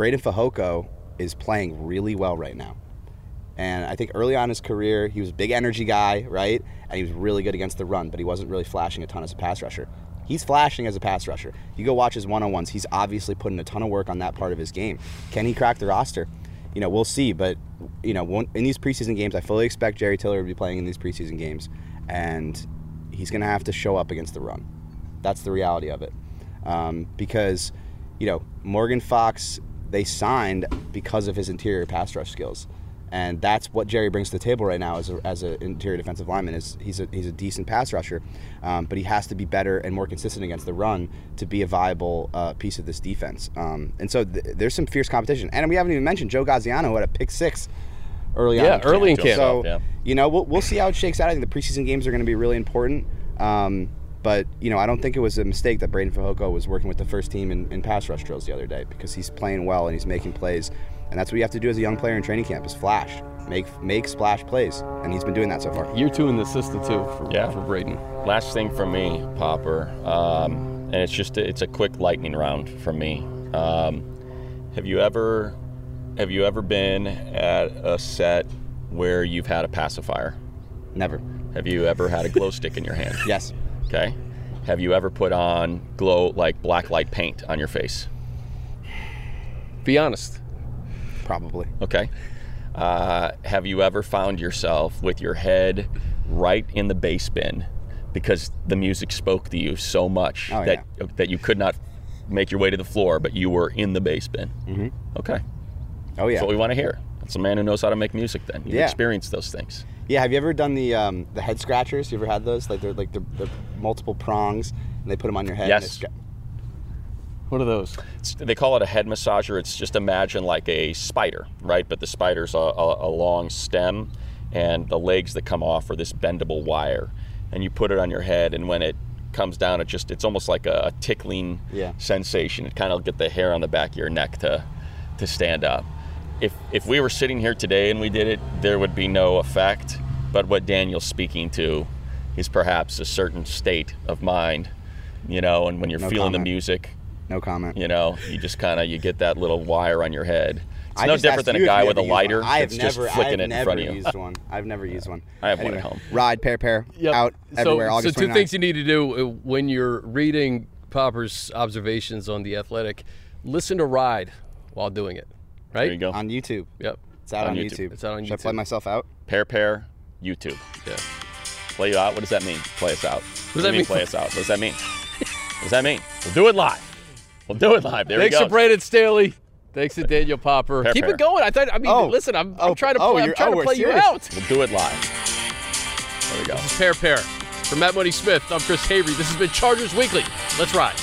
Speaker 4: Breiden Fehoko is playing really well right now. And I think early on in his career, he was a big energy guy, right? And he was really good against the run, but he wasn't really flashing a ton as a pass rusher. He's flashing as a pass rusher. You go watch his one on ones, he's obviously putting a ton of work on that part of his game. Can he crack the roster? You know, we'll see. But, you know, in these preseason games, I fully expect Jerry Tillery to be playing in these preseason games. And he's going to have to show up against the run. That's the reality of it. Um, because, you know, Morgan Fox, they signed because of his interior pass rush skills. And that's what Jerry brings to the table right now as a, as an interior defensive lineman. Is he's a he's a decent pass rusher, um, but he has to be better and more consistent against the run to be a viable uh, piece of this defense. Um, and so th- there's some fierce competition. And we haven't even mentioned Joe Gaziano who had a pick six early on.
Speaker 1: Yeah,
Speaker 4: in
Speaker 1: early in
Speaker 2: camp.
Speaker 1: camp.
Speaker 4: So
Speaker 2: Yeah.
Speaker 4: you know we'll, we'll see how it shakes out. I think the preseason games are going to be really important. Um, but you know I don't think it was a mistake that Breiden Fehoko was working with the first team in, in pass rush drills the other day because he's playing well and he's making plays, and that's what you have to do as a young player in training camp is flash, make make splash plays, and he's been doing that so far.
Speaker 1: Year two in the system too for,
Speaker 2: Yeah.
Speaker 1: for Breiden.
Speaker 2: Last thing from me, Popper, um, and it's just a, it's a quick lightning round from me. Um, have you ever have you ever been at a set where you've had a pacifier?
Speaker 4: Never.
Speaker 2: Have you ever had a glow stick in your hand?
Speaker 4: Yes.
Speaker 2: Okay. Have you ever put on glow like black light paint on your face?
Speaker 1: Be honest.
Speaker 4: Probably.
Speaker 2: Okay. Uh, have you ever found yourself with your head right in the bass bin because the music spoke to you so much
Speaker 4: Oh,
Speaker 2: that that you could not make your way to the floor, but you were in the bass bin? Mm-hmm. Okay.
Speaker 4: Oh yeah.
Speaker 2: That's what we want to hear. That's a man who knows how to make music. Then you've
Speaker 4: Yeah.
Speaker 2: experienced those things.
Speaker 4: Yeah. Have you ever done the um, the head scratchers? You ever had those? Like they're like they're, they're multiple prongs and they put them on your head.
Speaker 2: Yes.
Speaker 1: What are those?
Speaker 2: It's, they call it a head massager. It's just imagine like a spider, right? But the spider's a, a, a long stem, and the legs that come off are this bendable wire, and you put it on your head, and when it comes down, it just it's almost like a, tickling
Speaker 4: Yeah.
Speaker 2: sensation. It kind of get the hair on the back of your neck to to stand up. If if we were sitting here today and we did it, there would be no effect. But what Daniel's speaking to is perhaps a certain state of mind, you know, and when you're
Speaker 4: No
Speaker 2: feeling the music,
Speaker 4: No comment.
Speaker 2: you know, you just kind of you get that little wire on your head. It's
Speaker 4: I
Speaker 2: no different than a guy with a lighter
Speaker 4: one. I have never,
Speaker 2: just flicking
Speaker 4: I have
Speaker 2: it in front of you.
Speaker 4: used one. I've never used one.
Speaker 2: I have one at home.
Speaker 4: Ride pair pair
Speaker 1: Yep.
Speaker 4: out
Speaker 1: so,
Speaker 4: everywhere.
Speaker 1: so
Speaker 4: August
Speaker 1: two
Speaker 4: 29th.
Speaker 1: things you need to do uh, when you're reading Popper's observations on the athletic. Listen to Ride while doing it. Right?
Speaker 2: There you go.
Speaker 4: On YouTube.
Speaker 1: Yep.
Speaker 4: It's out
Speaker 2: On
Speaker 4: on,
Speaker 2: YouTube.
Speaker 4: YouTube.
Speaker 1: It's out on YouTube.
Speaker 4: Should I play myself out?
Speaker 2: Pair, pair, YouTube.
Speaker 1: Yeah.
Speaker 2: Play you out. What does that mean? Play us out. What
Speaker 1: does that
Speaker 2: do you
Speaker 1: mean?
Speaker 2: Play us out. What does that mean? what does that mean? We'll do it live. We'll do it live. There
Speaker 1: Thanks
Speaker 2: we
Speaker 1: to. Brandon Staley. Thanks to Daniel Popper.
Speaker 2: Pair,
Speaker 1: Keep
Speaker 2: pair.
Speaker 1: it going. I thought. I mean,
Speaker 4: Oh.
Speaker 1: listen. I'm, oh. I'm
Speaker 4: Oh,
Speaker 1: trying to
Speaker 4: oh,
Speaker 1: play. I'm
Speaker 4: you're-
Speaker 1: trying
Speaker 4: oh,
Speaker 1: to
Speaker 4: we're
Speaker 1: play you out.
Speaker 2: We'll do it live. There we go.
Speaker 1: This is Pair pair. For Matt Money Smith, I'm Chris Hayre. This has been Chargers Weekly. Let's ride.